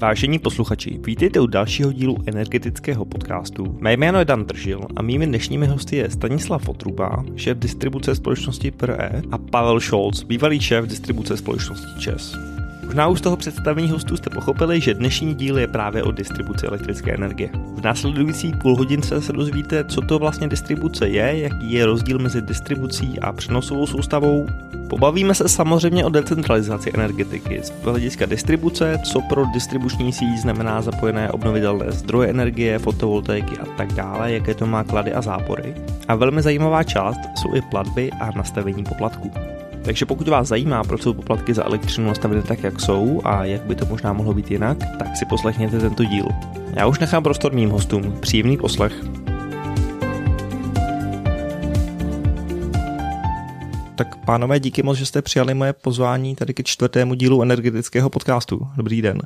Vážení posluchači, vítejte u dalšího dílu energetického podcastu. Mé jméno je Dan Držil a mými dnešními hosty je Stanislav Otruba, šéf distribuce společnosti PRE a Pavel Scholz, bývalý šéf distribuce společnosti ČES. Možná už z toho představení hostů jste pochopili, že dnešní díl je právě o distribuci elektrické energie. V následující půl hodince se dozvíte, co to vlastně distribuce je, jaký je rozdíl mezi distribucí a přenosovou soustavou. Pobavíme se samozřejmě o decentralizaci energetiky z hlediska distribuce, co pro distribuční síť znamená zapojené obnovitelné zdroje energie, fotovoltaiky a tak dále, jaké to má klady a zápory. A velmi zajímavá část jsou i platby a nastavení poplatků. Takže pokud vás zajímá, proč jsou poplatky za elektřinu nastaveny tak, jak jsou a jak by to možná mohlo být jinak, tak si poslechněte tento díl. Já už nechám prostor mým hostům. Příjemný poslech. Tak pánové, díky moc, že jste přijali moje pozvání tady ke čtvrtému dílu energetického podcastu. Dobrý den.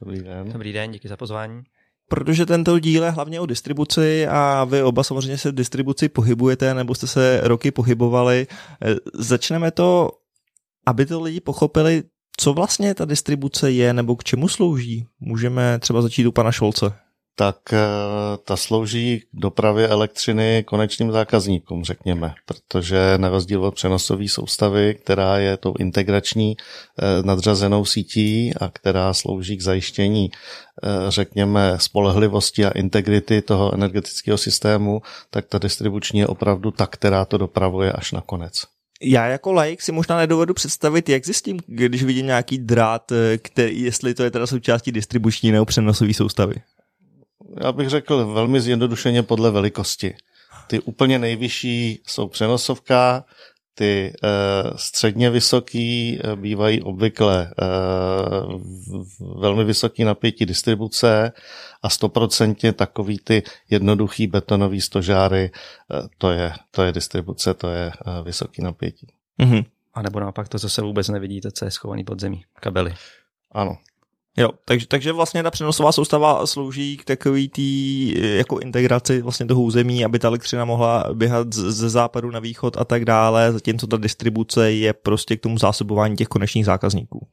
Dobrý den. Dobrý den, díky za pozvání protože tento díl je hlavně o distribuci a vy oba samozřejmě se distribuci pohybujete nebo jste se roky pohybovali. Eh, začneme to, aby to lidi pochopili, co vlastně ta distribuce je nebo k čemu slouží. Můžeme třeba začít u pana Šolce tak eh, ta slouží k dopravě elektřiny konečným zákazníkům, řekněme, protože na rozdíl od přenosové soustavy, která je tou integrační eh, nadřazenou sítí a která slouží k zajištění, eh, řekněme, spolehlivosti a integrity toho energetického systému, tak ta distribuční je opravdu ta, která to dopravuje až na konec. Já jako laik si možná nedovedu představit, jak zjistím, když vidím nějaký drát, který, jestli to je teda součástí distribuční nebo přenosové soustavy já bych řekl velmi zjednodušeně podle velikosti. Ty úplně nejvyšší jsou přenosovka, ty e, středně vysoký eh, bývají obvykle e, velmi vysoký napětí distribuce a stoprocentně takový ty jednoduchý betonový stožáry, e, to, je, to je distribuce, to je e, vysoký napětí. Mm-hmm. A nebo naopak to, co se vůbec nevidíte, co je schovaný pod zemí, kabely. Ano, Jo, takže, takže vlastně ta přenosová soustava slouží k takový tý jako integraci vlastně toho území, aby ta elektřina mohla běhat ze západu na východ a tak dále, zatímco ta distribuce je prostě k tomu zásobování těch konečných zákazníků.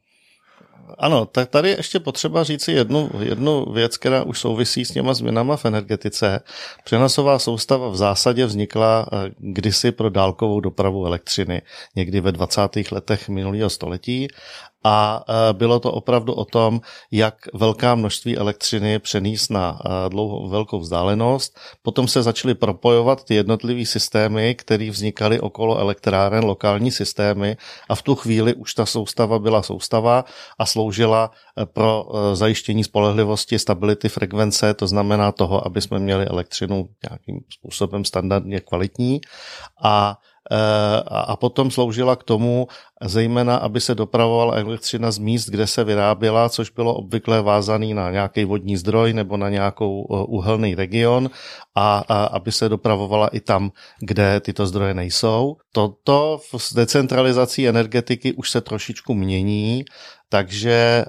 Ano, tak tady ještě potřeba říci jednu, jednu věc, která už souvisí s těma změnama v energetice. Přenosová soustava v zásadě vznikla eh, kdysi pro dálkovou dopravu elektřiny, někdy ve 20. letech minulého století a e, bylo to opravdu o tom, jak velká množství elektřiny přenést na e, dlouhou, velkou vzdálenost. Potom se začaly propojovat ty jednotlivé systémy, které vznikaly okolo elektráren, lokální systémy a v tu chvíli už ta soustava byla soustava a sloužila e, pro zajištění spolehlivosti, stability frekvence, to znamená toho, aby jsme měli elektřinu nějakým způsobem standardně kvalitní a a potom sloužila k tomu zejména, aby se dopravovala elektřina z míst, kde se vyráběla, což bylo obvykle vázaný na nějaký vodní zdroj nebo na nějakou eh, uhelný region a, a aby se dopravovala i tam, kde tyto zdroje nejsou. Toto s decentralizací energetiky už se trošičku mění, takže e,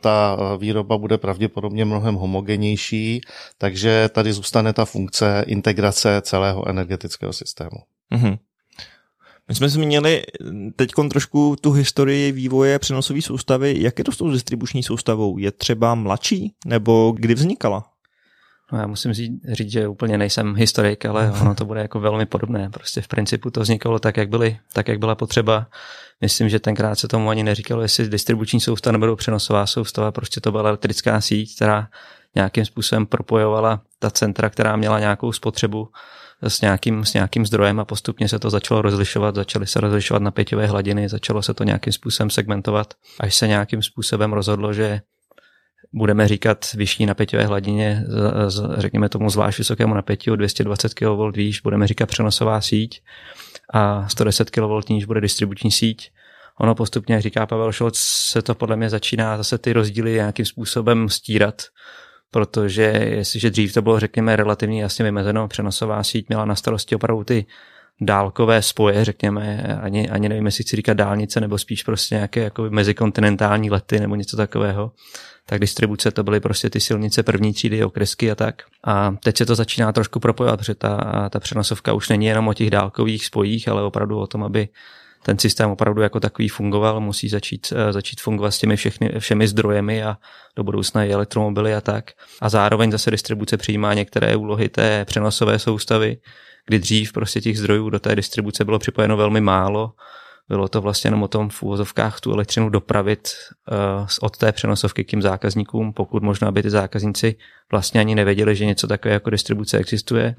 ta výroba bude pravděpodobně mnohem homogenější, takže tady zůstane ta funkce integrace celého energetického systému. Mm-hmm. My jsme zmínili teď trošku tu historii vývoje přenosové soustavy. Jak je to s tou distribuční soustavou? Je třeba mladší nebo kdy vznikala? No já musím říct, říct, že úplně nejsem historik, ale ono to bude jako velmi podobné. Prostě v principu to vznikalo tak, jak, byly, tak, jak byla potřeba. Myslím, že tenkrát se tomu ani neříkalo, jestli distribuční soustava nebo přenosová soustava, prostě to byla elektrická síť, která nějakým způsobem propojovala ta centra, která měla nějakou spotřebu s nějakým, s nějakým zdrojem a postupně se to začalo rozlišovat, začaly se rozlišovat napěťové hladiny, začalo se to nějakým způsobem segmentovat, až se nějakým způsobem rozhodlo, že budeme říkat vyšší napěťové hladině, řekněme tomu zvlášť vysokému napětí o 220 kV výš, budeme říkat přenosová síť a 110 kV níž bude distribuční síť. Ono postupně, jak říká Pavel Šolc, se to podle mě začíná zase ty rozdíly nějakým způsobem stírat protože jestliže dřív to bylo, řekněme, relativně jasně vymezeno, přenosová síť měla na starosti opravdu ty dálkové spoje, řekněme, ani, ani nevím, jestli chci říkat dálnice, nebo spíš prostě nějaké jako mezikontinentální lety nebo něco takového, tak distribuce to byly prostě ty silnice první třídy, okresky a tak. A teď se to začíná trošku propojovat, protože ta, ta přenosovka už není jenom o těch dálkových spojích, ale opravdu o tom, aby ten systém opravdu jako takový fungoval, musí začít, eh, začít fungovat s těmi všechny, všemi zdrojemi a do budoucna i elektromobily a tak. A zároveň zase distribuce přijímá některé úlohy té přenosové soustavy, kdy dřív prostě těch zdrojů do té distribuce bylo připojeno velmi málo, bylo to vlastně jenom o tom v úvozovkách tu elektřinu dopravit uh, od té přenosovky k těm zákazníkům, pokud možná by ty zákazníci vlastně ani nevěděli, že něco takové jako distribuce existuje.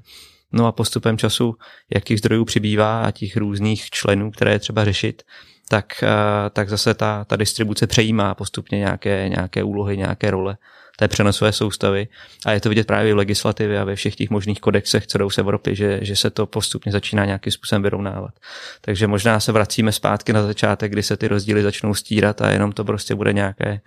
No a postupem času, jak těch zdrojů přibývá a těch různých členů, které je třeba řešit, tak, uh, tak zase ta, ta distribuce přejímá postupně nějaké, nějaké úlohy, nějaké role té přenosové soustavy. A je to vidět právě v legislativě a ve všech těch možných kodexech, co jdou z Evropy, že, že se to postupně začíná nějakým způsobem vyrovnávat. Takže možná se vracíme zpátky na začátek, kdy se ty rozdíly začnou stírat a jenom to prostě bude nějaké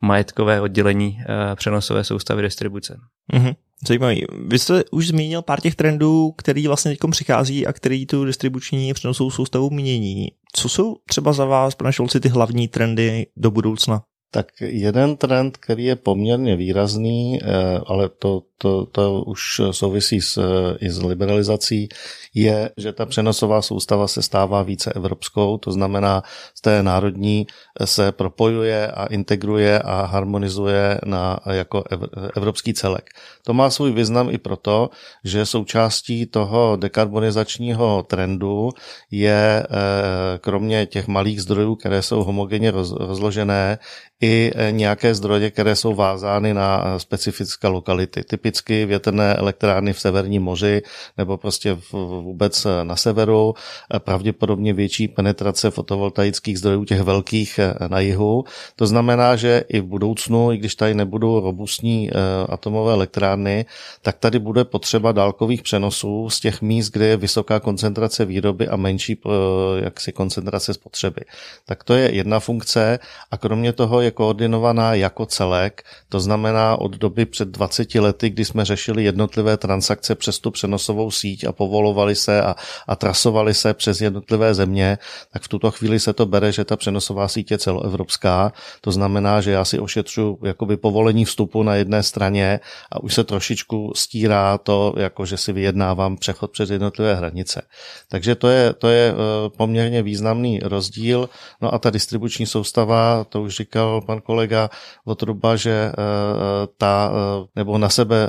majetkové oddělení uh, přenosové soustavy distribuce. Mm-hmm. Zajímavý. Vy jste už zmínil pár těch trendů, který vlastně teď přichází a který tu distribuční přenosovou soustavu mění. Co jsou třeba za vás, pane Šolci, ty hlavní trendy do budoucna? Tak jeden trend, který je poměrně výrazný, eh, ale to, to, to už souvisí s, i s liberalizací, je, že ta přenosová soustava se stává více evropskou, to znamená z té národní se propojuje a integruje a harmonizuje na, jako evropský celek. To má svůj význam i proto, že součástí toho dekarbonizačního trendu je eh, kromě těch malých zdrojů, které jsou homogenně rozložené, i eh, nějaké zdroje, které jsou vázány na eh, specifické lokality. Typicky větrné elektrárny v Severním moři nebo prostě vůbec na severu, pravděpodobně větší penetrace fotovoltaických zdrojů těch velkých na jihu. To znamená, že i v budoucnu, i když tady nebudou robustní atomové elektrárny, tak tady bude potřeba dálkových přenosů z těch míst, kde je vysoká koncentrace výroby a menší jaksi koncentrace spotřeby. Tak to je jedna funkce a kromě toho je koordinovaná jako celek, to znamená od doby před 20 lety, kdy jsme řešili jednotlivé transakce přes tu přenosovou síť a povolovali se a, a trasovali se přes jednotlivé země, tak v tuto chvíli se to bere, že ta přenosová síť je celoevropská. To znamená, že já si ošetřu jakoby povolení vstupu na jedné straně a už se trošičku stírá to, jako že si vyjednávám přechod přes jednotlivé hranice. Takže to je, to je eh, poměrně významný rozdíl. No a ta distribuční soustava, to už říkal pan kolega Votruba, že eh, ta, eh, nebo na sebe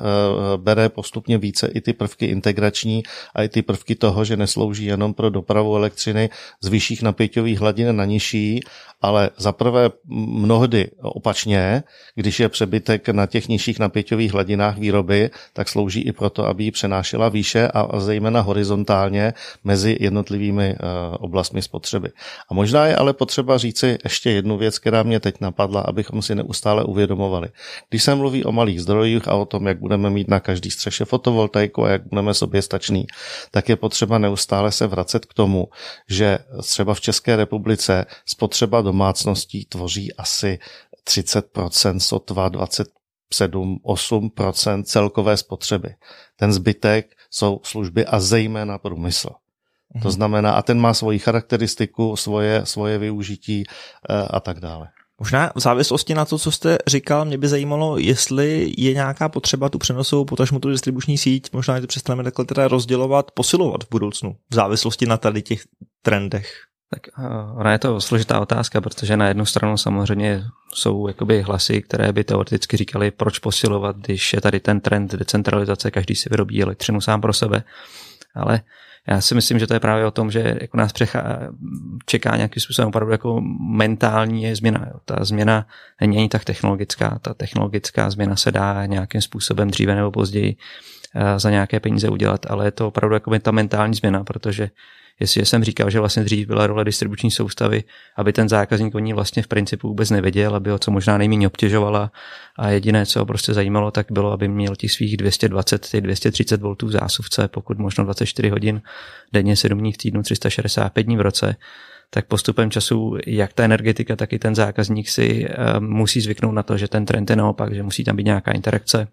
bere postupně více i ty prvky integrační a i ty prvky toho, že neslouží jenom pro dopravu elektřiny z vyšších napěťových hladin na nižší, ale zaprvé mnohdy opačně, když je přebytek na těch nižších napěťových hladinách výroby, tak slouží i proto, aby ji přenášela výše a zejména horizontálně mezi jednotlivými eh, oblastmi spotřeby. A možná je ale potřeba říci ještě jednu věc, která mě teď napadla, abychom si neustále uvědomovali. Když se mluví o malých zdrojích a o tom, jak budeme mít na každý střeše fotovoltaiku a jak budeme sobě stační, tak je potřeba neustále se vracet k tomu, že třeba v České republice spotřeba domácností tvoří asi 30%, sotva 27-8% celkové spotřeby. Ten zbytek jsou služby a zejména průmysl. To mhm. znamená, a ten má svoji charakteristiku, svoje, svoje využití eh, a tak dále. Možná v závislosti na to, co jste říkal, mě by zajímalo, jestli je nějaká potřeba tu přenosovou, potažmo tu distribuční síť, možná to přestaneme takhle teda rozdělovat, posilovat v budoucnu, v závislosti na tady těch trendech. Tak ona je to složitá otázka, protože na jednu stranu samozřejmě jsou jakoby hlasy, které by teoreticky říkali, proč posilovat, když je tady ten trend decentralizace, každý si vyrobí elektřinu sám pro sebe. Ale já si myslím, že to je právě o tom, že jako nás přechá, čeká nějakým způsobem opravdu jako mentální změna. Jo. Ta změna není ani tak technologická, ta technologická změna se dá nějakým způsobem dříve nebo později eh, za nějaké peníze udělat, ale je to opravdu jako ta mentální změna, protože jestli jsem říkal, že vlastně dřív byla role distribuční soustavy, aby ten zákazník o ní vlastně v principu vůbec nevěděl, aby ho co možná nejméně obtěžovala. A jediné, co ho prostě zajímalo, tak bylo, aby měl těch svých 220, 230 V v zásuvce, pokud možno 24 hodin denně, 7 dní v týdnu, 365 dní v roce. Tak postupem času jak ta energetika, tak i ten zákazník si uh, musí zvyknout na to, že ten trend je naopak, že musí tam být nějaká interakce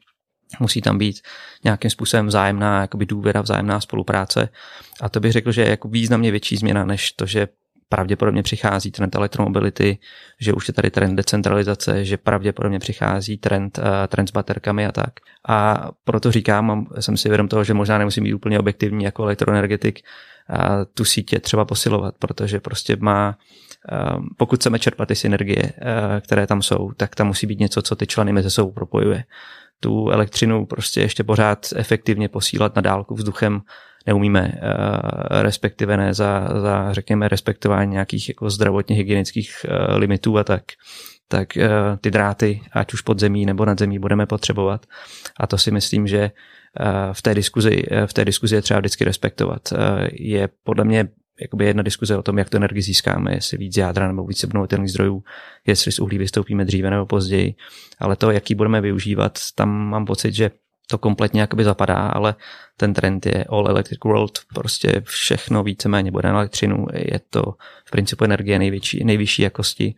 musí tam být nějakým způsobem vzájemná jakoby důvěra, vzájemná spolupráce. A to bych řekl, že je jako významně větší změna, než to, že pravděpodobně přichází trend elektromobility, že už je tady trend decentralizace, že pravděpodobně přichází trend, uh, trend s baterkami a tak. A proto říkám, jsem si vědom toho, že možná nemusím být úplně objektivní jako elektroenergetik, a tu sítě třeba posilovat, protože prostě má pokud chceme čerpat ty synergie, které tam jsou, tak tam musí být něco, co ty členy mezi sebou propojuje. Tu elektřinu prostě ještě pořád efektivně posílat na dálku vzduchem neumíme, respektive ne za, za řekněme, respektování nějakých jako zdravotně hygienických limitů a tak tak ty dráty, ať už pod zemí nebo nad zemí, budeme potřebovat. A to si myslím, že v té diskuzi, v té diskuzi je třeba vždycky respektovat. Je podle mě jakoby jedna diskuze o tom, jak tu energii získáme, jestli víc jádra nebo víc obnovitelných zdrojů, jestli z uhlí vystoupíme dříve nebo později, ale to, jaký budeme využívat, tam mám pocit, že to kompletně jakoby zapadá, ale ten trend je all electric world, prostě všechno víceméně bude na elektřinu, je to v principu energie největší, nejvyšší jakosti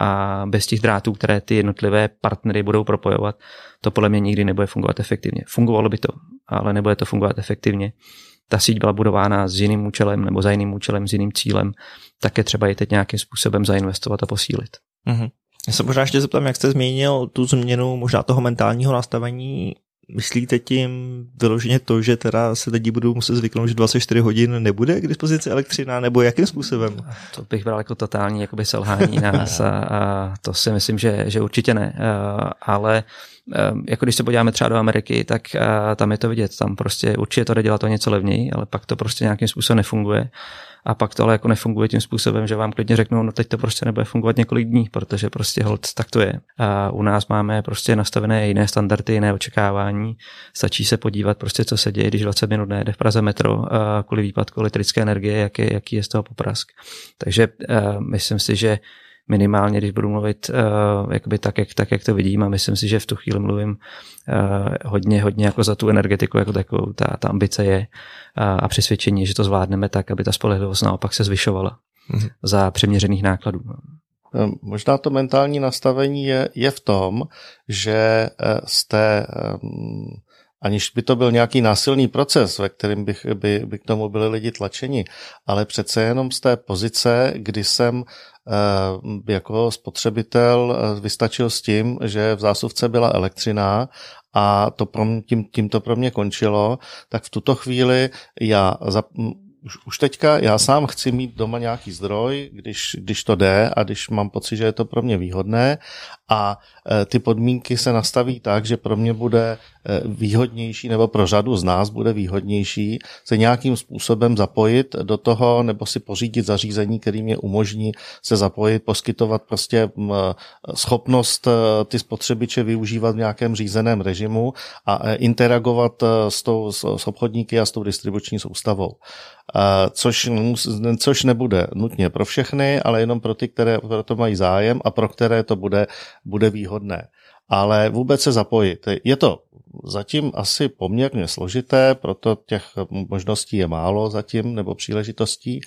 a bez těch drátů, které ty jednotlivé partnery budou propojovat, to podle mě nikdy nebude fungovat efektivně. Fungovalo by to, ale nebude to fungovat efektivně. Ta síť byla budována s jiným účelem nebo za jiným účelem, s jiným cílem, tak je třeba ji teď nějakým způsobem zainvestovat a posílit. Mm-hmm. Já se možná ještě zeptám, jak jste změnil tu změnu možná toho mentálního nastavení Myslíte tím vyloženě to, že teda se lidi budou muset zvyknout, že 24 hodin nebude k dispozici elektřina, nebo jakým způsobem? To bych bral jako totální jakoby selhání nás a, a to si myslím, že, že určitě ne. Ale jako když se podíváme třeba do Ameriky, tak tam je to vidět. Tam prostě určitě to jde dělat to něco levněji, ale pak to prostě nějakým způsobem nefunguje a pak to ale jako nefunguje tím způsobem, že vám klidně řeknou, no teď to prostě nebude fungovat několik dní, protože prostě hold, tak to je. A u nás máme prostě nastavené jiné standardy, jiné očekávání. Stačí se podívat prostě, co se děje, když 20 minut nejde v Praze metro kvůli výpadku elektrické energie, jaký, jaký je z toho poprask. Takže uh, myslím si, že minimálně, když budu mluvit uh, jakoby tak, jak, tak, jak to vidím a myslím si, že v tu chvíli mluvím uh, hodně, hodně jako za tu energetiku jako takovou, ta, ta ambice je uh, a přesvědčení, že to zvládneme tak, aby ta spolehlivost naopak se zvyšovala mm-hmm. za přeměřených nákladů. Možná to mentální nastavení je, je v tom, že jste um, aniž by to byl nějaký násilný proces, ve kterém bych, by, by k tomu byli lidi tlačeni, ale přece jenom z té pozice, kdy jsem eh, jako spotřebitel eh, vystačil s tím, že v zásuvce byla elektřina a to pro mě, tím, tím to pro mě končilo, tak v tuto chvíli já za, už, už teďka já sám chci mít doma nějaký zdroj, když, když to jde a když mám pocit, že je to pro mě výhodné a e, ty podmínky se nastaví tak, že pro mě bude e, výhodnější nebo pro řadu z nás bude výhodnější se nějakým způsobem zapojit do toho nebo si pořídit zařízení, který mě umožní se zapojit, poskytovat prostě schopnost e, ty spotřebiče využívat v nějakém řízeném režimu a interagovat s, tou, s obchodníky a s tou distribuční soustavou. Což, což nebude nutně pro všechny, ale jenom pro ty, které pro to mají zájem a pro které to bude bude výhodné. Ale vůbec se zapojit. Je to zatím asi poměrně složité, proto těch možností je málo zatím, nebo příležitostí,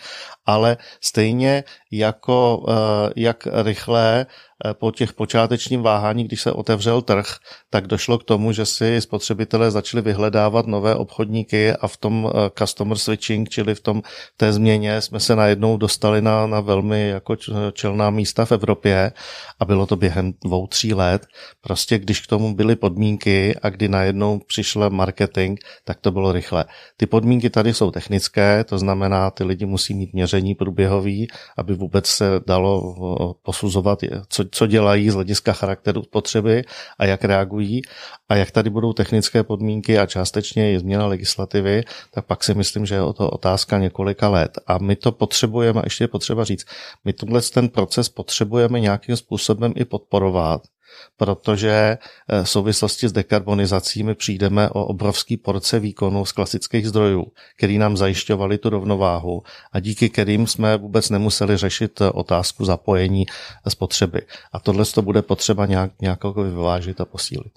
ale stejně jako eh, jak rychle po těch počátečním váhání, když se otevřel trh, tak došlo k tomu, že si spotřebitelé začali vyhledávat nové obchodníky a v tom eh, customer switching, čili v tom té změně jsme se najednou dostali na, na velmi jako čelná místa v Evropě a bylo to během dvou, tří let. Prostě když k tomu byly podmínky a kdy najednou přišel marketing, tak to bylo rychle. Ty podmínky tady jsou technické, to znamená, ty lidi musí mít měření průběhový, aby vůbec se dalo eh, posuzovat, co, co dělají z hlediska charakteru potřeby a jak reagují a jak tady budou technické podmínky a částečně je změna legislativy, tak pak si myslím, že je o to otázka několika let. A my to potřebujeme, ještě je potřeba říct, my tenhle ten proces potřebujeme nějakým způsobem i podporovat, protože eh, v souvislosti s dekarbonizací my přijdeme o obrovský porce výkonu z klasických zdrojů, který nám zajišťovali tu rovnováhu a díky kterým jsme vůbec nemuseli řešit eh, otázku zapojení spotřeby. A tohle to bude potřeba nějak, nějak vyvážit a posílit.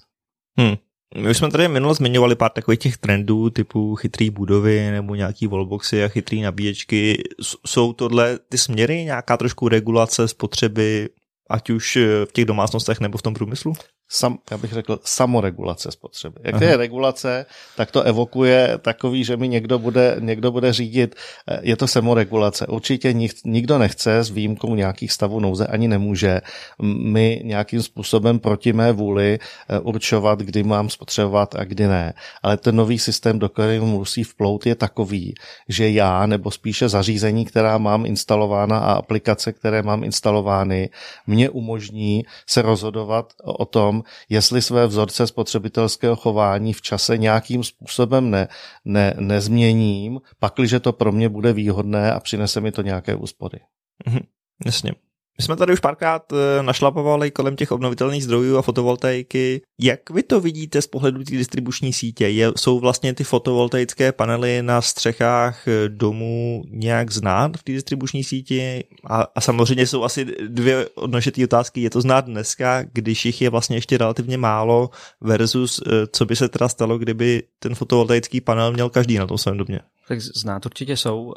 Hmm. My už jsme tady minule zmiňovali pár takových těch trendů typu chytrý budovy nebo nějaký wallboxy a chytrý nabíječky. Jsou tohle ty směry, nějaká trošku regulace spotřeby ať už eh, v těch domácnostech nebo v tom průmyslu? Sam, já bych řekl, samoregulace spotřeby. Jak Aha. je regulace, tak to evokuje takový, že mi někdo bude, někdo bude řídit. Eh, je to samoregulace. Určitě nik, nikdo nechce s výjimkou nějakých stavů nouze ani nemůže mi nějakým způsobem proti mé vůli eh, určovat, kdy mám spotřebovat a kdy ne. Ale ten nový systém, do kterého musí vplout, je takový, že já, nebo spíše zařízení, která mám instalována a aplikace, které mám instalovány, mě umožní se rozhodovat o tom, jestli své vzorce spotřebitelského chování v čase nějakým způsobem ne, ne, nezměním, pakliže to pro mě bude výhodné a přinese mi to nějaké úspory. Mhm, jasně. My jsme tady už párkrát eh, našlapovali kolem těch obnovitelných zdrojů a fotovoltaiky. Jak vy to vidíte z pohledu té distribuční sítě? Je, jsou vlastně ty fotovoltaické panely na střechách eh, domů nějak znát v té distribuční síti? A, a samozřejmě jsou asi dvě odnožitý otázky. Je to znát dneska, když jich je vlastně ještě relativně málo versus eh, co by se teda stalo, kdyby ten fotovoltaický panel měl každý na tom svém domě? Tak znát určitě jsou.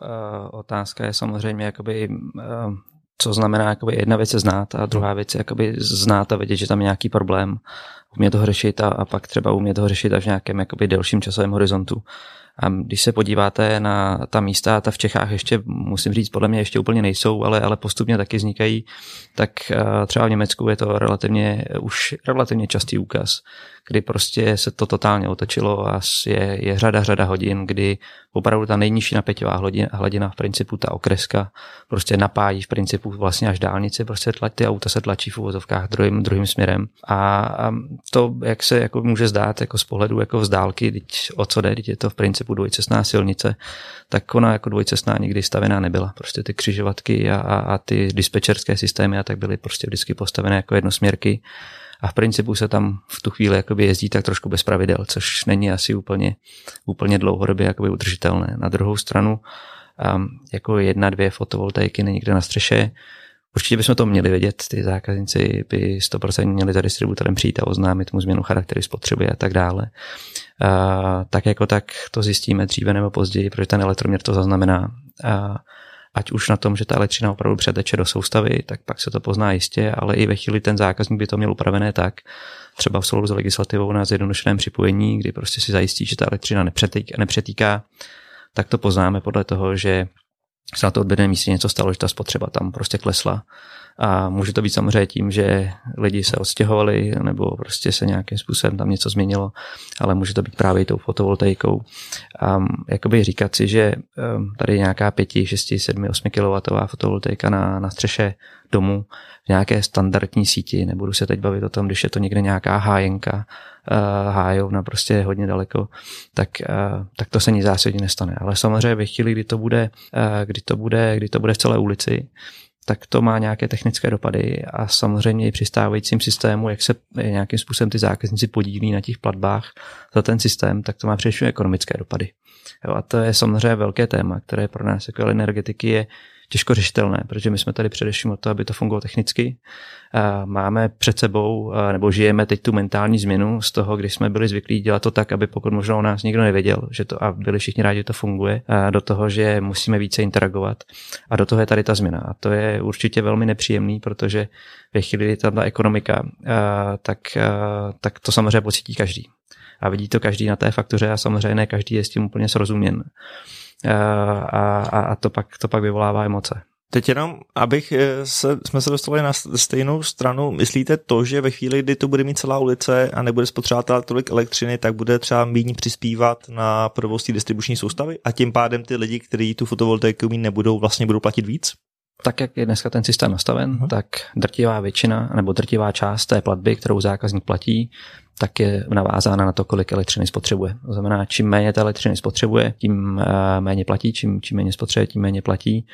Otázka je samozřejmě jakoby co znamená jakoby jedna věc je znát a druhá věc je jakoby znát a vědět, že tam je nějaký problém, umět toho řešit a, a pak třeba umět toho řešit až v nějakém jakoby delším časovém horizontu. A když se podíváte na ta místa, ta v Čechách ještě, musím říct, podle mě ještě úplně nejsou, ale, ale postupně taky vznikají, tak eh, třeba v Německu je to relativně, už relativně častý úkaz kdy prostě se to totálně otočilo a je, je řada, řada hodin, kdy opravdu ta nejnižší napěťová hladina, hladina v principu ta okreska prostě napájí v principu vlastně až dálnici, prostě tlač, ty auta se tlačí v uvozovkách druhým, druhým směrem. A, a to, jak se jako může zdát jako z pohledu jako z dálky, o co jde, je to v principu dvojcestná silnice, tak ona jako dvojcestná nikdy stavená nebyla. Prostě ty křižovatky a, a, a ty dispečerské systémy a tak byly prostě vždycky postavené jako jednosměrky a v principu se tam v tu chvíli jakoby jezdí tak trošku bez pravidel, což není asi úplně, úplně dlouhodobě jakoby udržitelné. Na druhou stranu um, jako jedna, dvě fotovoltaiky někde na střeše, Určitě bychom to měli vědět, ty zákazníci by 100% měli za distributorem přijít a oznámit mu změnu charaktery spotřeby a tak dále. A, tak jako tak to zjistíme dříve nebo později, protože ten elektroměr to zaznamená. A, ať už na tom, že ta elektřina opravdu přeteče do soustavy, tak pak se to pozná jistě, ale i ve chvíli ten zákazník by to měl upravené tak, třeba v souladu s legislativou na zjednodušeném připojení, kdy prostě si zajistí, že ta elektřina nepřetýká, nepřetýká tak to poznáme podle toho, že se na to odběrném místě něco stalo, že ta spotřeba tam prostě klesla a může to být samozřejmě tím, že lidi se odstěhovali nebo prostě se nějakým způsobem tam něco změnilo, ale může to být právě tou fotovoltaikou. A jakoby říkat si, že um, tady je nějaká 5, 6, 7, 8 kW fotovoltaika na, na střeše domu v nějaké standardní síti, nebudu se teď bavit o tom, když je to někde nějaká hájenka, uh, hájovna prostě hodně daleko, tak, uh, tak to se nic zásadně nestane. Ale samozřejmě ve chvíli, kdy to bude, uh, kdy to bude, kdy to bude v celé ulici, tak to má nějaké technické dopady a samozřejmě i při stávajícím systému, jak se nějakým způsobem ty zákazníci podílí na těch platbách za ten systém, tak to má především ekonomické dopady. Jo, a to je samozřejmě velké téma, které pro nás jako energetiky je těžko řešitelné, protože my jsme tady především o to, aby to fungovalo technicky. Máme před sebou, nebo žijeme teď tu mentální změnu z toho, když jsme byli zvyklí dělat to tak, aby pokud možná o nás nikdo nevěděl, že to a byli všichni rádi, že to funguje, do toho, že musíme více interagovat. A do toho je tady ta změna. A to je určitě velmi nepříjemný, protože ve chvíli, kdy tam ta ekonomika, tak, tak to samozřejmě pocítí každý. A vidí to každý na té faktuře a samozřejmě ne každý je s tím úplně srozuměn a, a, a to, pak, to pak vyvolává emoce. Teď jenom, abych eh, se, jsme se dostali na stejnou stranu, myslíte to, že ve chvíli, kdy to bude mít celá ulice a nebude spotřebovat tolik elektřiny, tak bude třeba méně přispívat na provoz distribuční soustavy a tím pádem ty lidi, kteří tu fotovoltaiku mít nebudou, vlastně budou platit víc? tak, jak je dneska ten systém nastaven, uh-huh. tak drtivá většina nebo drtivá část té platby, kterou zákazník platí, tak je navázána na to, kolik elektřiny spotřebuje. To znamená, čím méně té elektřiny spotřebuje, tím eh, méně platí, čím, čím méně spotřebuje, tím méně platí,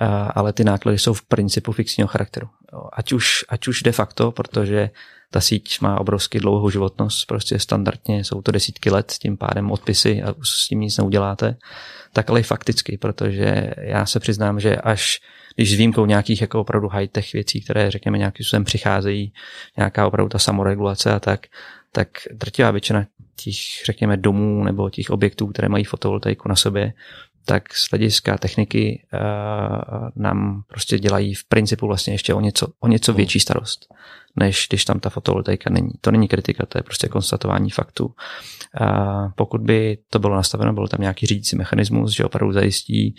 eh, ale ty náklady jsou v principu fixního charakteru. Ať už, ať už de facto, protože ta síť má obrovský dlouhou životnost, prostě standardně jsou to desítky let, tím pádem odpisy a s tím nic neuděláte, tak ale i fakticky, protože já se přiznám, že až když s výjimkou nějakých jako opravdu high-tech věcí, které řekněme nějakým způsobem přicházejí, nějaká opravdu ta samoregulace a tak, tak drtivá většina těch, řekněme, domů nebo těch objektů, které mají fotovoltaiku na sobě, tak z hlediska techniky uh, nám prostě dělají v principu vlastně ještě o něco, o něco větší starost, než když tam ta fotovoltaika není. To není kritika, to je prostě konstatování faktů. Uh, pokud by to bylo nastaveno, byl tam nějaký řídící mechanismus, že opravdu zajistí,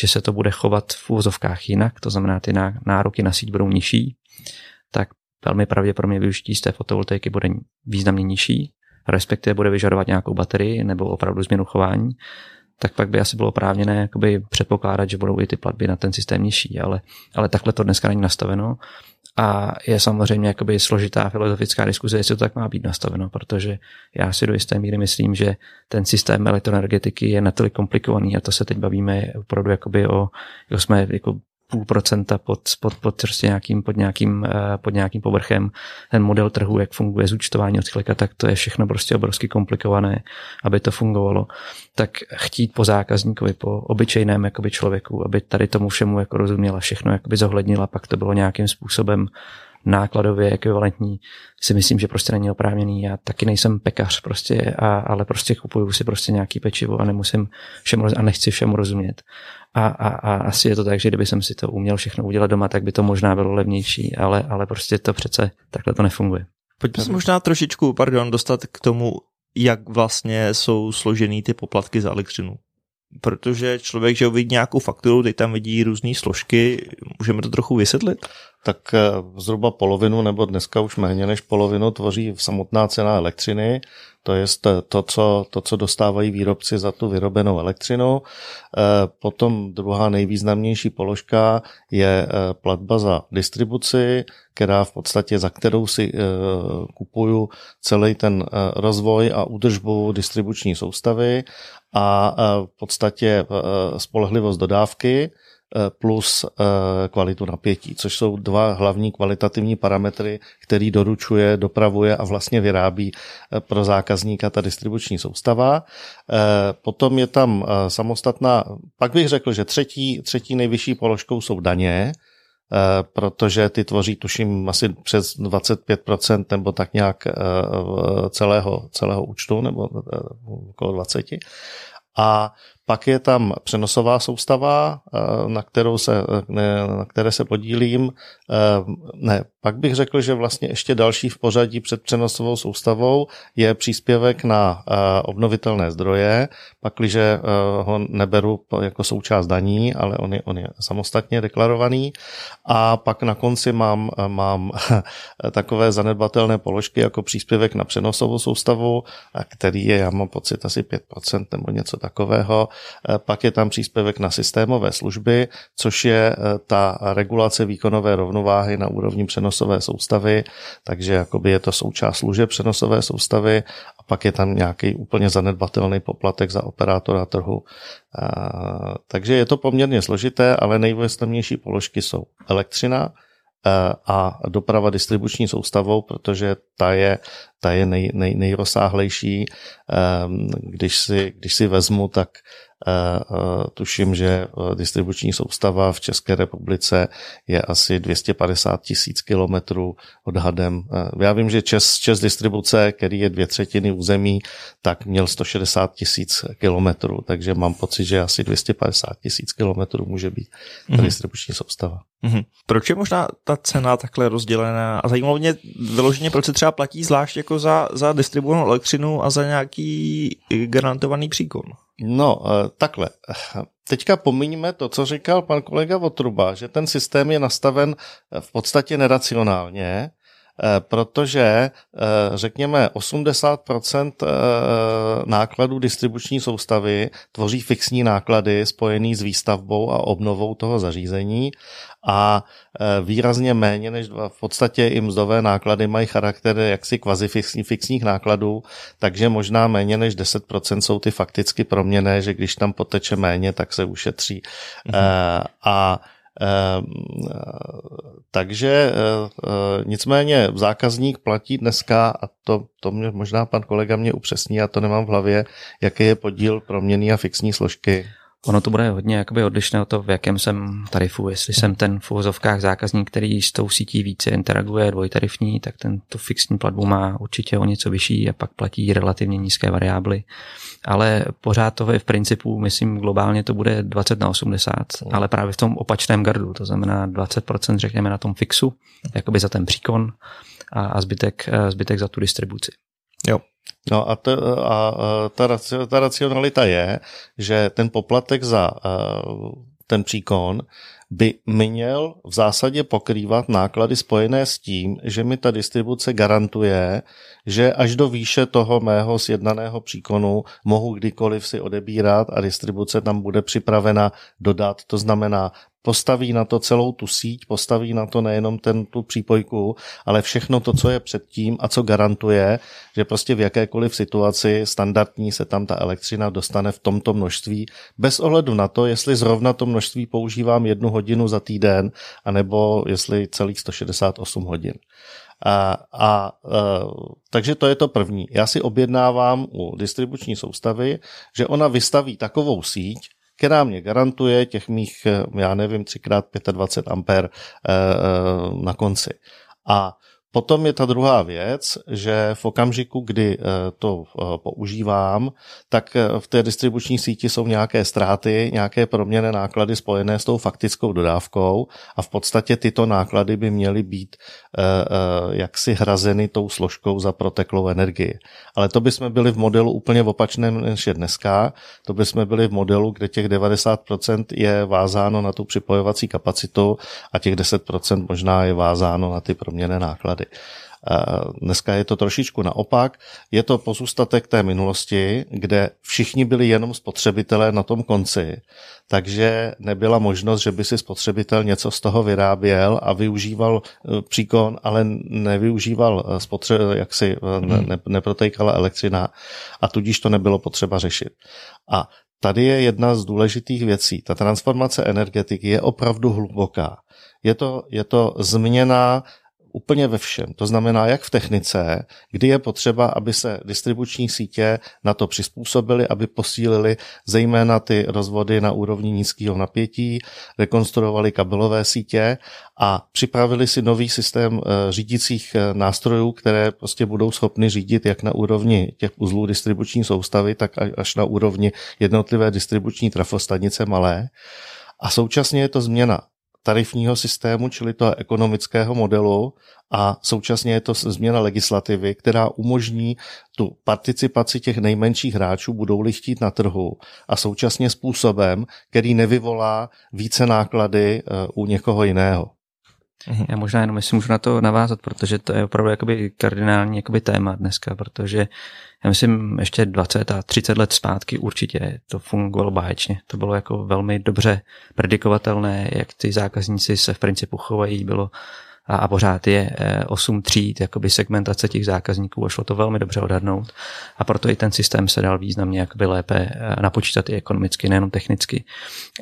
že se to bude chovat v úvozovkách jinak, to znamená, ty nároky na síť budou nižší, tak velmi pravděpodobně využití z té fotovoltaiky bude významně nižší, respektive bude vyžadovat nějakou baterii nebo opravdu změnu chování, tak pak by asi bylo oprávněné jakoby předpokládat, že budou i ty platby na ten systém nižší, ale, ale takhle to dneska není nastaveno. A je samozřejmě jakoby složitá filozofická diskuze, jestli to tak má být nastaveno, protože já si do jisté míry myslím, že ten systém elektroenergetiky je natolik komplikovaný a to se teď bavíme opravdu jakoby o, jako jsme jako půl procenta pod, pod, pod, prostě nějakým, pod, nějakým, eh, pod nějakým povrchem. Ten model trhu, jak funguje zúčtování odklika, tak to je všechno prostě obrovsky komplikované, aby to fungovalo. Tak chtít po zákazníkovi, po obyčejném jakoby člověku, aby tady tomu všemu jako rozuměla, všechno jakoby zohlednila, pak to bylo nějakým způsobem nákladově ekvivalentní, si myslím, že prostě není oprávněný. Já taky nejsem pekař prostě, a, ale prostě kupuju si prostě nějaký pečivo a nemusím všemu a nechci všemu rozumět. A, a, a asi je to tak, že kdyby jsem si to uměl všechno udělat doma, tak by to možná bylo levnější, ale, ale prostě to přece takhle to nefunguje. Pojďme se možná trošičku, pardon, dostat k tomu, jak vlastně jsou složený ty poplatky za elektřinu. Protože člověk, že vidí nějakou fakturu, teď tam vidí různé složky, můžeme to trochu vysvětlit? Tak eh, zhruba polovinu, nebo dneska už méně než polovinu tvoří samotná cena elektřiny, to je to, co, to, co dostávají výrobci za tu vyrobenou elektřinu. Eh, potom druhá nejvýznamnější položka je eh, platba za distribuci, která v podstatě, za kterou si eh, kupuju celý ten rozvoj a údržbu distribuční soustavy a v podstatě spolehlivost dodávky plus eh, kvalitu napětí, což jsou dva hlavní kvalitativní parametry, který doručuje, dopravuje a vlastně vyrábí eh, pro zákazníka ta distribuční soustava. Potom je tam samostatná, pak bych řekl, že třetí, třetí nejvyšší položkou jsou daně, protože ty tvoří, tuším, asi přes 25% nebo tak nějak celého, celého účtu, nebo okolo 20%. A pak je tam přenosová soustava, eh, na, kterou se, na které se podílím. Eh, ne, pak bych řekl, že vlastně ještě další v pořadí před přenosovou soustavou je příspěvek na eh, obnovitelné zdroje, pakliže ho neberu jako součást daní, ale on je, on je samostatně deklarovaný. A pak na konci mám, mám takové zanedbatelné položky jako příspěvek na přenosovou soustavu, který je, já mám pocit, asi 5% nebo něco takového Eh, pak je tam příspěvek na systémové služby, což je eh, ta regulace výkonové rovnováhy na úrovni přenosové soustavy, takže jakoby je to součást služeb přenosové soustavy a pak je tam nějaký úplně zanedbatelný poplatek za operátora trhu. Eh, takže je to poměrně složité, ale nejvýznamnější položky jsou elektřina, a doprava distribuční soustavou, protože ta je, ta je nej, nej, nejrozsáhlejší. Když si, když si vezmu, tak Tuším, že e, distribuční soustava v České republice je asi 250 tisíc kilometrů odhadem. Já vím, že Čes, Čes distribuce, který je dvě třetiny území, tak měl 160 tisíc kilometrů, takže mám pocit, že asi 250 tisíc kilometrů může být ta mm-hmm. distribuční soustava. Mm-hmm. Proč je možná ta cena takhle rozdělená? A zajímalo mě vyloženě, proč se třeba platí zvlášť jako za, za distribuovanou elektřinu a za nějaký garantovaný příkon? No, eh, takhle. Teďka pominíme to, co říkal pan kolega Votruba, že ten systém je nastaven eh, v podstatě neracionálně, eh, protože řekněme 80% nákladů distribuční soustavy tvoří fixní náklady spojený s výstavbou a obnovou toho zařízení a výrazně méně než dva. V podstatě i mzdové náklady mají charakter jaksi kvazi fixních nákladů, takže možná méně než 10% jsou ty fakticky proměné, že když tam poteče méně, tak se ušetří. Mhm. A takže nicméně zákazník platí dneska, a to, to mě možná pan kolega mě upřesní, a to nemám v hlavě, jaký je podíl proměný a fixní složky. Ono to bude hodně jakoby odlišné od toho, v jakém jsem tarifu. Jestli jsem ten v uvozovkách zákazník, který s tou sítí více interaguje, dvojtarifní, tak ten tu fixní platbu má určitě o něco vyšší a pak platí relativně nízké variábly. Ale pořád to je v principu, myslím, globálně to bude 20 na 80, mm. ale právě v tom opačném gardu, to znamená 20% řekněme na tom fixu, jakoby za ten příkon a, a zbytek, zbytek za tu distribuci. Jo, No a, to, a ta, ta racionalita je, že ten poplatek za ten příkon by měl v zásadě pokrývat náklady spojené s tím, že mi ta distribuce garantuje, že až do výše toho mého sjednaného příkonu mohu kdykoliv si odebírat a distribuce tam bude připravena dodat. To znamená, postaví na to celou tu síť, postaví na to nejenom ten, tu přípojku, ale všechno to, co je předtím a co garantuje, že prostě v jakékoliv situaci standardní se tam ta elektřina dostane v tomto množství, bez ohledu na to, jestli zrovna to množství používám jednu hodinu za týden, anebo jestli celých 168 hodin. A, a, a, takže to je to první. Já si objednávám u distribuční soustavy, že ona vystaví takovou síť, která mě garantuje těch mých, já nevím, 3x25 ampér eh, eh, na konci. A Potom je ta druhá věc, že v okamžiku, kdy eh, to eh, používám, tak eh, v té distribuční síti jsou nějaké ztráty, nějaké proměné náklady spojené s tou faktickou dodávkou a v podstatě tyto náklady by měly být jaksi hrazeny tou složkou za proteklou energii. Ale to bychom byli v modelu úplně opačném než je dneska. To bychom byli v modelu, kde těch 90% je vázáno na tu připojovací kapacitu a těch 10% možná je vázáno na ty proměné náklady náklady. Dneska je to trošičku naopak. Je to pozůstatek té minulosti, kde všichni byli jenom spotřebitelé na tom konci, takže nebyla možnost, že by si spotřebitel něco z toho vyráběl a využíval e, příkon, ale nevyužíval e, spotře- jak si ne, ne, neprotejkala elektřina a tudíž to nebylo potřeba řešit. A tady je jedna z důležitých věcí. Ta transformace energetiky je opravdu hluboká. Je to, je to změna úplně ve všem. To znamená, jak v technice, kdy je potřeba, aby se distribuční sítě na to přizpůsobily, aby posílili zejména ty rozvody na úrovni nízkého napětí, rekonstruovali kabelové sítě a připravili si nový systém eh, řídících eh, nástrojů, které prostě budou schopny řídit jak na úrovni těch uzlů distribuční soustavy, tak až na úrovni jednotlivé distribuční trafostanice malé. A současně je to změna tarifního systému, čili toho ekonomického modelu a současně je to změna legislativy, která umožní tu participaci těch nejmenších hráčů, budou-li chtít na trhu a současně způsobem, který nevyvolá více náklady eh, u někoho jiného. Já možná jenom si můžu na to navázat, protože to je opravdu jakoby kardinální jakoby téma dneska, protože já myslím ještě 20 a 30 let zpátky určitě to fungovalo báječně. To bylo jako velmi dobře predikovatelné, jak ty zákazníci se v principu chovají, bylo a, a pořád je 8 eh, tříd, jakoby segmentace těch zákazníků a šlo to velmi dobře odhadnout a proto i ten systém se dal významně jakoby lépe eh, napočítat i ekonomicky, nejenom technicky.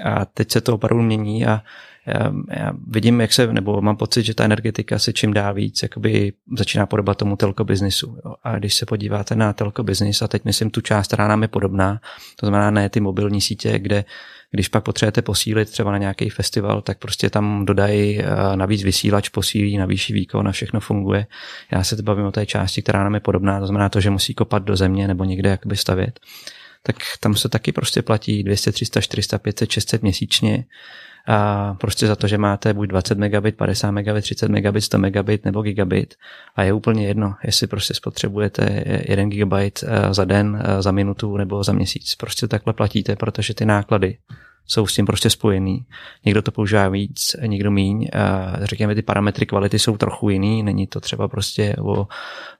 A teď se to opravdu mění a já, já vidím, jak se, nebo mám pocit, že ta energetika se čím dál víc jakoby začíná podobat tomu telko biznisu. A když se podíváte na telko biznis, a teď myslím tu část, která nám je podobná, to znamená ne ty mobilní sítě, kde když pak potřebujete posílit třeba na nějaký festival, tak prostě tam dodají eh, navíc vysílač, posílí na vyšší výkon a všechno funguje. Já se bavím o té části, která nám je podobná, to znamená to, že musí kopat do země nebo někde jakoby stavět. Tak tam se taky prostě platí 200, 300, 400, 500, 600 měsíčně a prostě za to, že máte buď 20 megabit, 50 megabit, 30 megabit, 100 megabit nebo gigabit a je úplně jedno, jestli prostě spotřebujete 1 gigabit eh, za den, eh, za minutu nebo za měsíc. Prostě takhle platíte, protože ty náklady jsou s tím prostě spojený. Někdo to používá víc, někdo míň. Řekněme, ty parametry kvality jsou trochu jiný, není to třeba prostě o,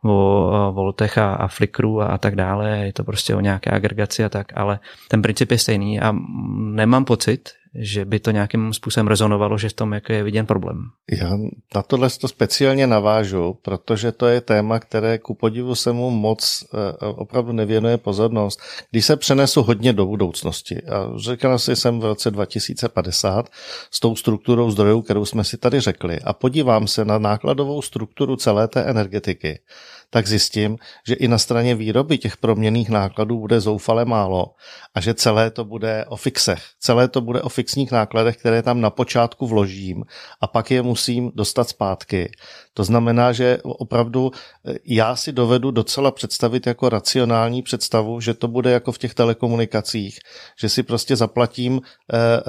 o voltech a, a flickru a, a tak dále, je to prostě o nějaké agregaci a tak, ale ten princip je stejný a nemám pocit, že by to nějakým způsobem rezonovalo, že v tom jako je viděn problém. Já na tohle to speciálně navážu, protože to je téma, které ku podivu se mu moc eh, opravdu nevěnuje pozornost. Když se přenesu hodně do budoucnosti a řekl si jsem v roce 2050 s tou strukturou zdrojů, kterou jsme si tady řekli a podívám se na nákladovou strukturu celé té energetiky, tak zjistím, že i na straně výroby těch proměných nákladů bude zoufale málo a že celé to bude o fixech. Celé to bude o fixních nákladech, které tam na počátku vložím a pak je musím dostat zpátky. To znamená, že opravdu eh, já si dovedu docela představit jako racionální představu, že to bude jako v těch telekomunikacích, že si prostě zaplatím eh, eh,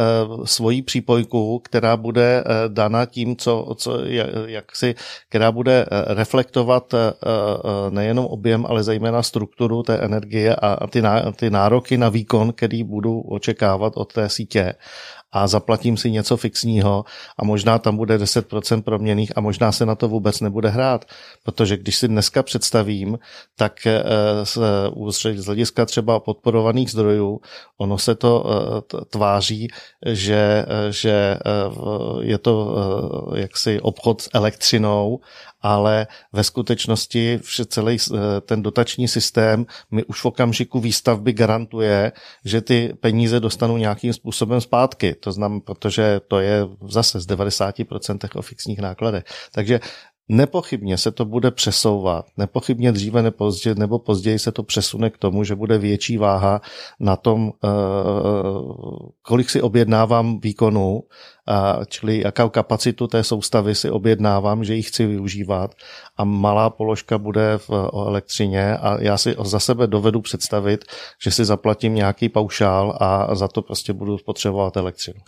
svoji přípojku, která bude eh, tím, co, co jak si, která bude eh, reflektovat eh, eh, nejenom objem, ale zejména strukturu té energie a ty, ná, ty nároky na výkon, který budu očekávat od té sítě a zaplatím si něco fixního a možná tam bude 10% proměných a možná se na to vůbec nebude hrát. Protože když si dneska představím, tak eh, z hlediska třeba podporovaných zdrojů, ono se to eh, tváří, že, eh, že je to jaksi obchod s elektřinou ale ve skutečnosti celý eh, ten dotační systém mi už v okamžiku výstavby garantuje, že ty peníze dostanou nějakým způsobem zpátky. To znamená, protože to je zase z 90% o fixních nákladech. Takže Nepochybně se to bude přesouvat, nepochybně dříve nebo později, nebo později se to přesune k tomu, že bude větší váha na tom, eh, kolik si objednávám výkonu, čili jakou kapacitu té soustavy si objednávám, že ji chci využívat a malá položka bude v elektřině a já si za sebe dovedu představit, že si zaplatím nějaký paušál a za to prostě budu potřebovat elektřinu.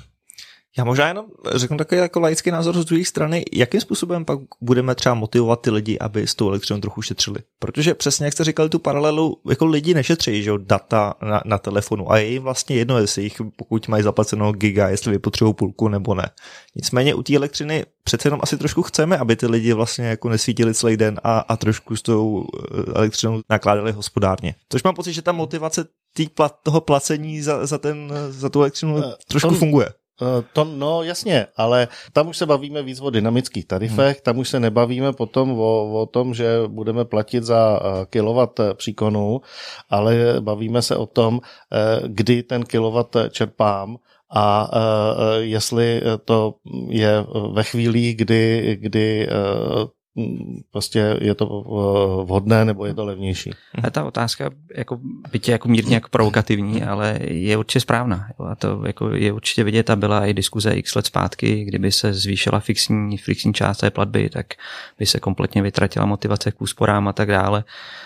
Já možná jenom řeknu takový jako laický názor z druhé strany, jakým způsobem pak budeme třeba motivovat ty lidi, aby s tou elektřinou trochu šetřili. Protože přesně jak jste říkali tu paralelu, jako lidi nešetří, že jo, data na, na, telefonu a je jim vlastně jedno, jestli jich, pokud mají zaplaceno giga, jestli vypotřebují půlku nebo ne. Nicméně u té elektřiny přece jenom asi trošku chceme, aby ty lidi vlastně jako nesvítili celý den a, a trošku s tou eh, elektřinou nakládali hospodárně. Což mám pocit, že ta motivace tý plat, toho placení za, za, ten, za tu elektřinu uh, trošku funguje. Eh, to, no jasně, ale tam už se bavíme víc o dynamických tarifech, hmm. tam už se nebavíme potom o, o tom, že budeme platit za uh, kilowatt příkonu, ale bavíme se o tom, kdy ten kilowatt čerpám a jestli to je ve chvíli, kdy, kdy prostě je to eh, vhodné nebo je to levnější. A ta otázka jako, bytě jako mírně jako provokativní, ale je určitě správná. A to jako je určitě vidět a byla i diskuze x let zpátky, kdyby se zvýšila fixní, fixní část té platby, tak by se kompletně vytratila motivace k úsporám a tak dále,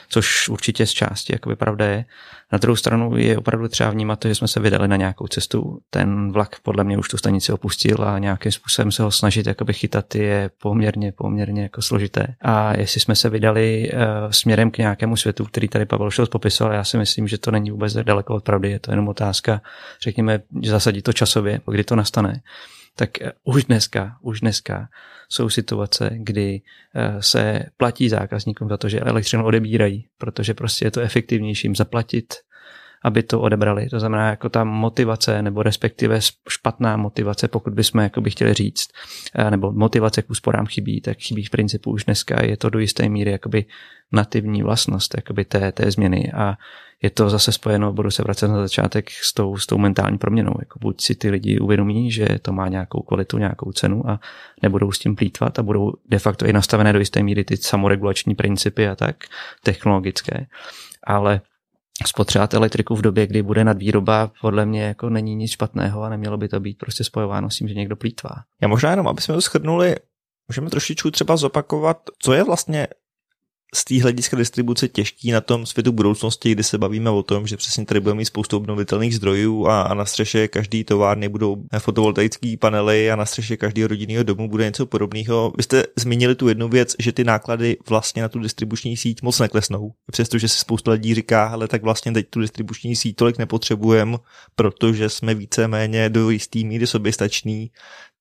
což určitě z části jakoby pravda je. Na druhou stranu je opravdu třeba vnímat to, že jsme se vydali na nějakou cestu. Ten vlak podle mě už tu stanici opustil a nějakým způsobem se ho snažit jakoby chytat je poměrně, poměrně jako složité. A jestli jsme se vydali uh, směrem k nějakému světu, který tady Pavel Šels popisoval, já si myslím, že to není vůbec daleko od pravdy, je to jenom otázka, řekněme, zasadit to časově, kdy to nastane tak eh, už dneska, už dneska jsou situace, kdy eh, se platí zákazníkům za to, že elektřinu odebírají, protože prostě je to efektivnější jim zaplatit, aby to odebrali. To znamená, jako ta motivace, nebo respektive špatná motivace, pokud bychom jakoby chtěli říct, eh, nebo motivace k úsporám chybí, tak chybí v principu už dneska. Je to do jisté míry jakoby nativní vlastnost jakoby té, té změny a je to zase spojeno, budu se vracet na začátek s tou, s tou mentální proměnou. Jako buď si ty lidi uvědomí, že to má nějakou kvalitu, nějakou cenu a nebudou s tím plítvat a budou de facto i nastavené do jisté míry ty samoregulační principy a tak technologické. Ale spotřebovat elektriku v době, kdy bude nadvýroba, podle mě jako není nic špatného a nemělo by to být prostě spojováno s tím, že někdo plítvá. Já možná jenom, aby jsme to shrnuli, můžeme trošičku třeba zopakovat, co je vlastně z té hlediska distribuce těžký na tom světu budoucnosti, kdy se bavíme o tom, že přesně tady budeme mít spoustu obnovitelných zdrojů a, a na střeše každý továrny budou fotovoltaické panely a na střeše každého rodinného domu bude něco podobného. Vy jste zmínili tu jednu věc, že ty náklady vlastně na tu distribuční síť moc neklesnou. Přestože si spousta lidí říká, ale tak vlastně teď tu distribuční síť tolik nepotřebujeme, protože jsme víceméně do jistý míry soběstační,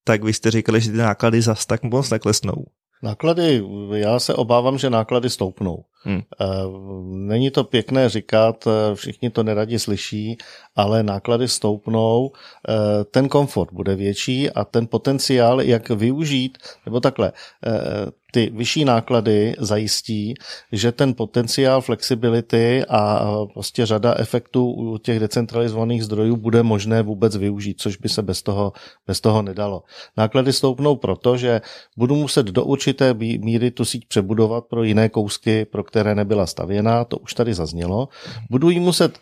tak vy jste říkali, že ty náklady zas tak moc neklesnou. Náklady, já se obávám, že náklady stoupnou. Hmm. Eh, není to pěkné říkat, eh, všichni to neradi slyší, ale náklady stoupnou, eh, ten komfort bude větší a ten potenciál, jak využít, nebo takhle, ty vyšší náklady zajistí, že ten potenciál flexibility a prostě řada efektů u těch decentralizovaných zdrojů bude možné vůbec využít, což by se bez toho, bez toho nedalo. Náklady stoupnou proto, že budu muset do určité míry tu síť přebudovat pro jiné kousky, pro které nebyla stavěná, to už tady zaznělo. Budu jí muset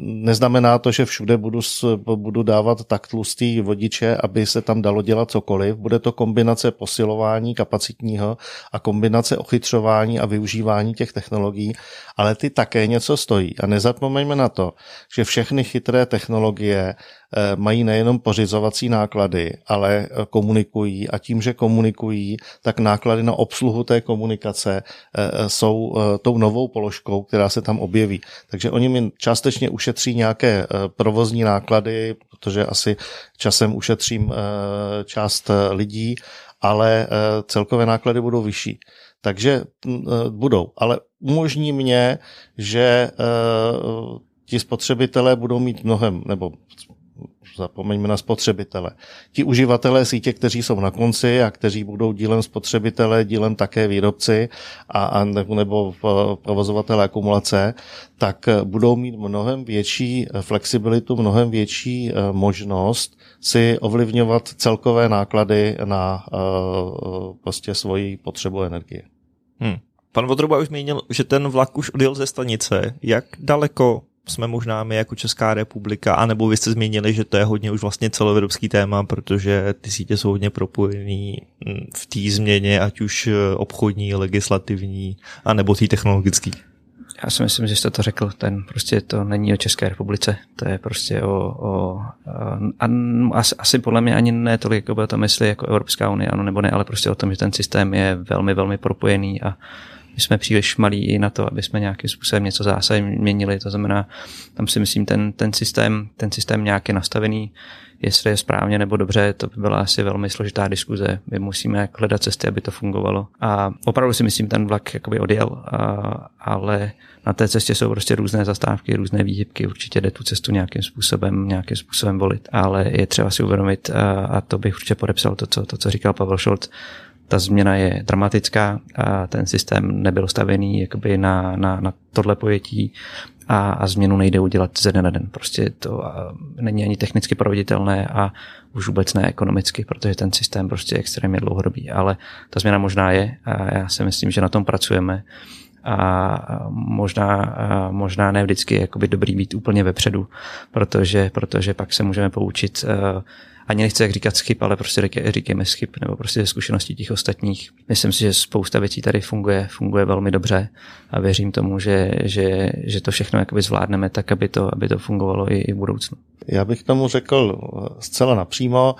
Neznamená to, že všude budu, budu dávat tak tlustý vodiče, aby se tam dalo dělat cokoliv. Bude to kombinace posilování kapacitního a kombinace ochytřování a využívání těch technologií, ale ty také něco stojí. A nezapomeňme na to, že všechny chytré technologie Eh, mají nejenom pořizovací náklady, ale eh, komunikují a tím, že komunikují, tak náklady na obsluhu té komunikace eh, jsou tou novou položkou, která se tam objeví. Takže oni mi částečně ušetří nějaké provozní náklady, protože asi časem ušetřím část lidí, ale celkové náklady budou vyšší. Takže mm, budou, ale umožní mě, že ti spotřebitelé budou mít mnohem, nebo zapomeňme na spotřebitele. Ti uživatelé sítě, kteří jsou na konci a kteří budou dílem spotřebitele, dílem také výrobci a, a nebo, nebo provozovatele akumulace, tak eh, budou mít mnohem větší eh, flexibilitu, mnohem větší eh, možnost si ovlivňovat celkové náklady na prostě svoji potřebu energie. Hmm. Pan Vodruba už zmínil, že ten vlak už odjel ze stanice. Jak daleko jsme možná my jako Česká republika, anebo vy jste zmínili, že to je hodně už vlastně celoevropský téma, protože ty sítě jsou hodně propojený mm, v té změně, ať už eh, obchodní, legislativní, anebo té technologický. Já si myslím, že jste to řekl, ten prostě to není o České republice, to je prostě o, o a, asi, asi podle mě ani ne tolik, jako to myslí jako Evropská unie, ano nebo ne, ale prostě o tom, že ten systém je velmi, velmi propojený a my jsme příliš malí i na to, aby jsme nějakým způsobem něco zásadně měnili. To znamená, tam si myslím, ten, ten, systém, ten systém nějak je nastavený, jestli je správně nebo dobře, to by byla asi velmi složitá diskuze. My musíme hledat cesty, aby to fungovalo. A opravdu si myslím, ten vlak jakoby odjel, a, ale na té cestě jsou prostě různé zastávky, různé výhybky, určitě jde tu cestu nějakým způsobem, nějakým způsobem volit, ale je třeba si uvědomit, a, a to bych určitě podepsal to, co, to, co říkal Pavel Scholz, ta změna je dramatická a ten systém nebyl stavený jakoby na, na, na tohle pojetí a, a změnu nejde udělat ze dne na den. Prostě to není ani technicky proveditelné a už vůbec ne ekonomicky, protože ten systém prostě je extrémně dlouhodobý. Ale ta změna možná je a já si myslím, že na tom pracujeme a možná, možná ne vždycky je dobrý být úplně vepředu, protože, protože pak se můžeme poučit ani nechci jak říkat chyb, ale prostě říkejme chyb, nebo prostě ze zkušeností těch ostatních. Myslím si, že spousta věcí tady funguje, funguje velmi dobře a věřím tomu, že, že, že to všechno jakoby zvládneme tak, aby to, aby to fungovalo i, i v budoucnu. Já bych tomu řekl zcela napřímo.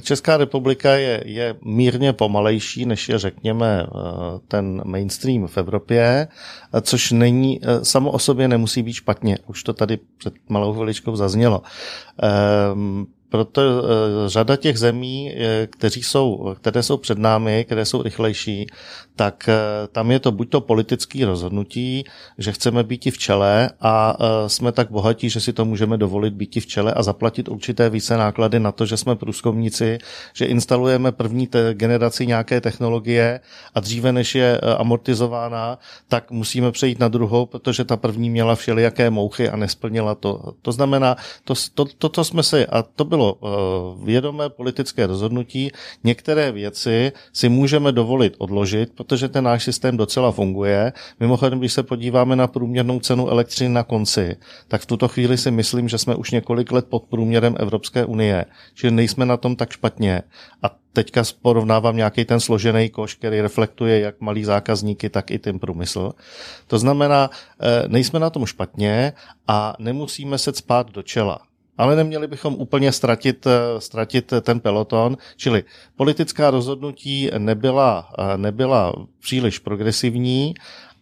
Česká republika je, je mírně pomalejší, než je řekněme ten mainstream v Evropě, což není, samo o sobě nemusí být špatně. Už to tady před malou chviličkou zaznělo. Ehm, proto eh, řada těch zemí, eh, kteří jsou, které jsou před námi, které jsou rychlejší, tak eh, tam je to buď to politické rozhodnutí, že chceme být i v čele a jsme tak bohatí, že si to můžeme dovolit být v čele a zaplatit určité více náklady na to, že jsme průzkumníci, že instalujeme první generaci nějaké technologie a dříve než je amortizována, tak musíme přejít na druhou, protože ta první měla všelijaké mouchy a nesplnila to. To znamená, to, to, to, to jsme si, a to bylo bylo eh, vědomé politické rozhodnutí. Některé věci si můžeme dovolit odložit, protože ten náš systém docela funguje. Mimochodem, když se podíváme na průměrnou cenu elektřiny na konci, tak v tuto chvíli si myslím, že jsme už několik let pod průměrem Evropské unie, že nejsme na tom tak špatně. A teďka porovnávám nějaký ten složený koš, který reflektuje jak malý zákazníky, tak i ten průmysl. To znamená, eh, nejsme na tom špatně a nemusíme se spát do čela ale neměli bychom úplně ztratit, eh, ztratit ten peloton, čili politická rozhodnutí nebyla, eh, nebyla příliš progresivní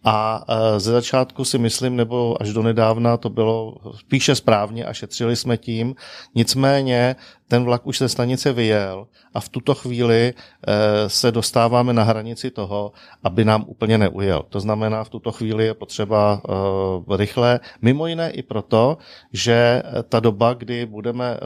a eh, ze začátku si myslím, nebo až do nedávna to bylo spíše správně a šetřili jsme tím. Nicméně ten vlak už ze stanice vyjel a v tuto chvíli eh, se dostáváme na hranici toho, aby nám úplně neujel. To znamená, v tuto chvíli je potřeba eh, rychle, mimo jiné i proto, že ta doba, kdy budeme eh,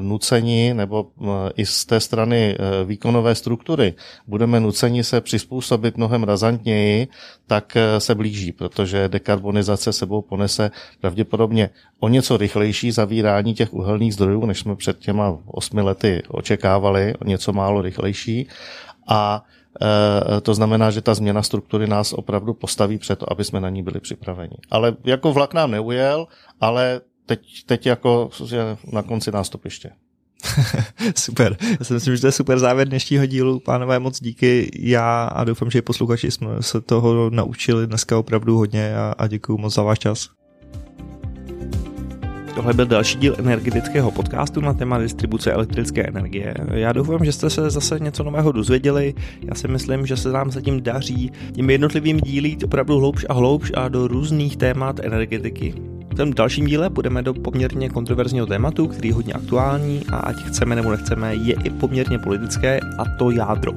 nuceni, nebo i z té strany výkonové struktury, budeme nuceni se přizpůsobit mnohem razantněji, tak se blíží, protože dekarbonizace sebou ponese pravděpodobně o něco rychlejší zavírání těch uhelných zdrojů, než jsme před těma osmi lety očekávali, o něco málo rychlejší. A To znamená, že ta změna struktury nás opravdu postaví před to, aby jsme na ní byli připraveni. Ale jako vlak nám neujel, ale teď, teď jako na konci nástupiště. super. Já si myslím, že to je super závěr dnešního dílu. Pánové, moc díky. Já a doufám, že i posluchači jsme se toho naučili dneska opravdu hodně a, a děkuji moc za váš čas. Tohle byl další díl energetického podcastu na téma distribuce elektrické energie. Já doufám, že jste se zase něco nového dozvěděli. Já si myslím, že se nám zatím daří těmi jednotlivými díly jít opravdu hloubš a hloubš a do různých témat energetiky. V tom dalším díle budeme do poměrně kontroverzního tématu, který je hodně aktuální a ať chceme nebo nechceme, je i poměrně politické a to jádro.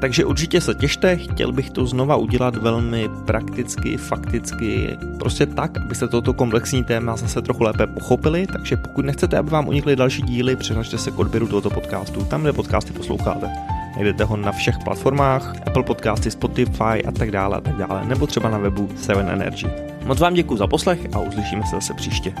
Takže určitě se těšte, chtěl bych to znova udělat velmi prakticky, fakticky, prostě tak, abyste toto komplexní téma zase trochu lépe pochopili, takže pokud nechcete, aby vám unikly další díly, přihlašte se k odběru tohoto podcastu, tam, kde podcasty posloucháte. Najdete ho na všech platformách, Apple Podcasty, Spotify a tak dále a tak dále, nebo třeba na webu 7 Energy. Moc vám děkuji za poslech a uslyšíme se zase příště.